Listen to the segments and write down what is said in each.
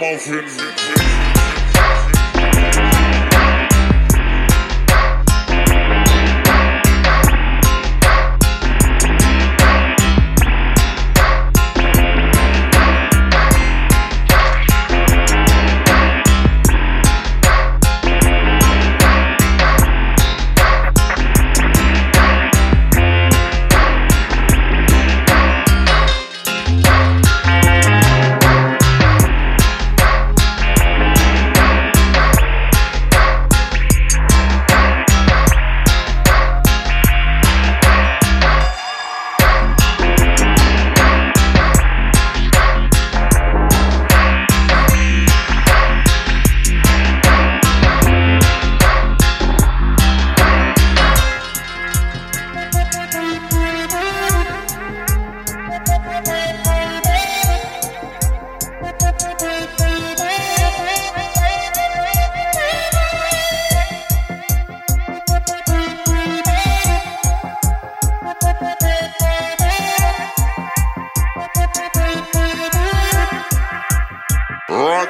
Ragamuffin.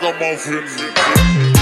Ragamuffin.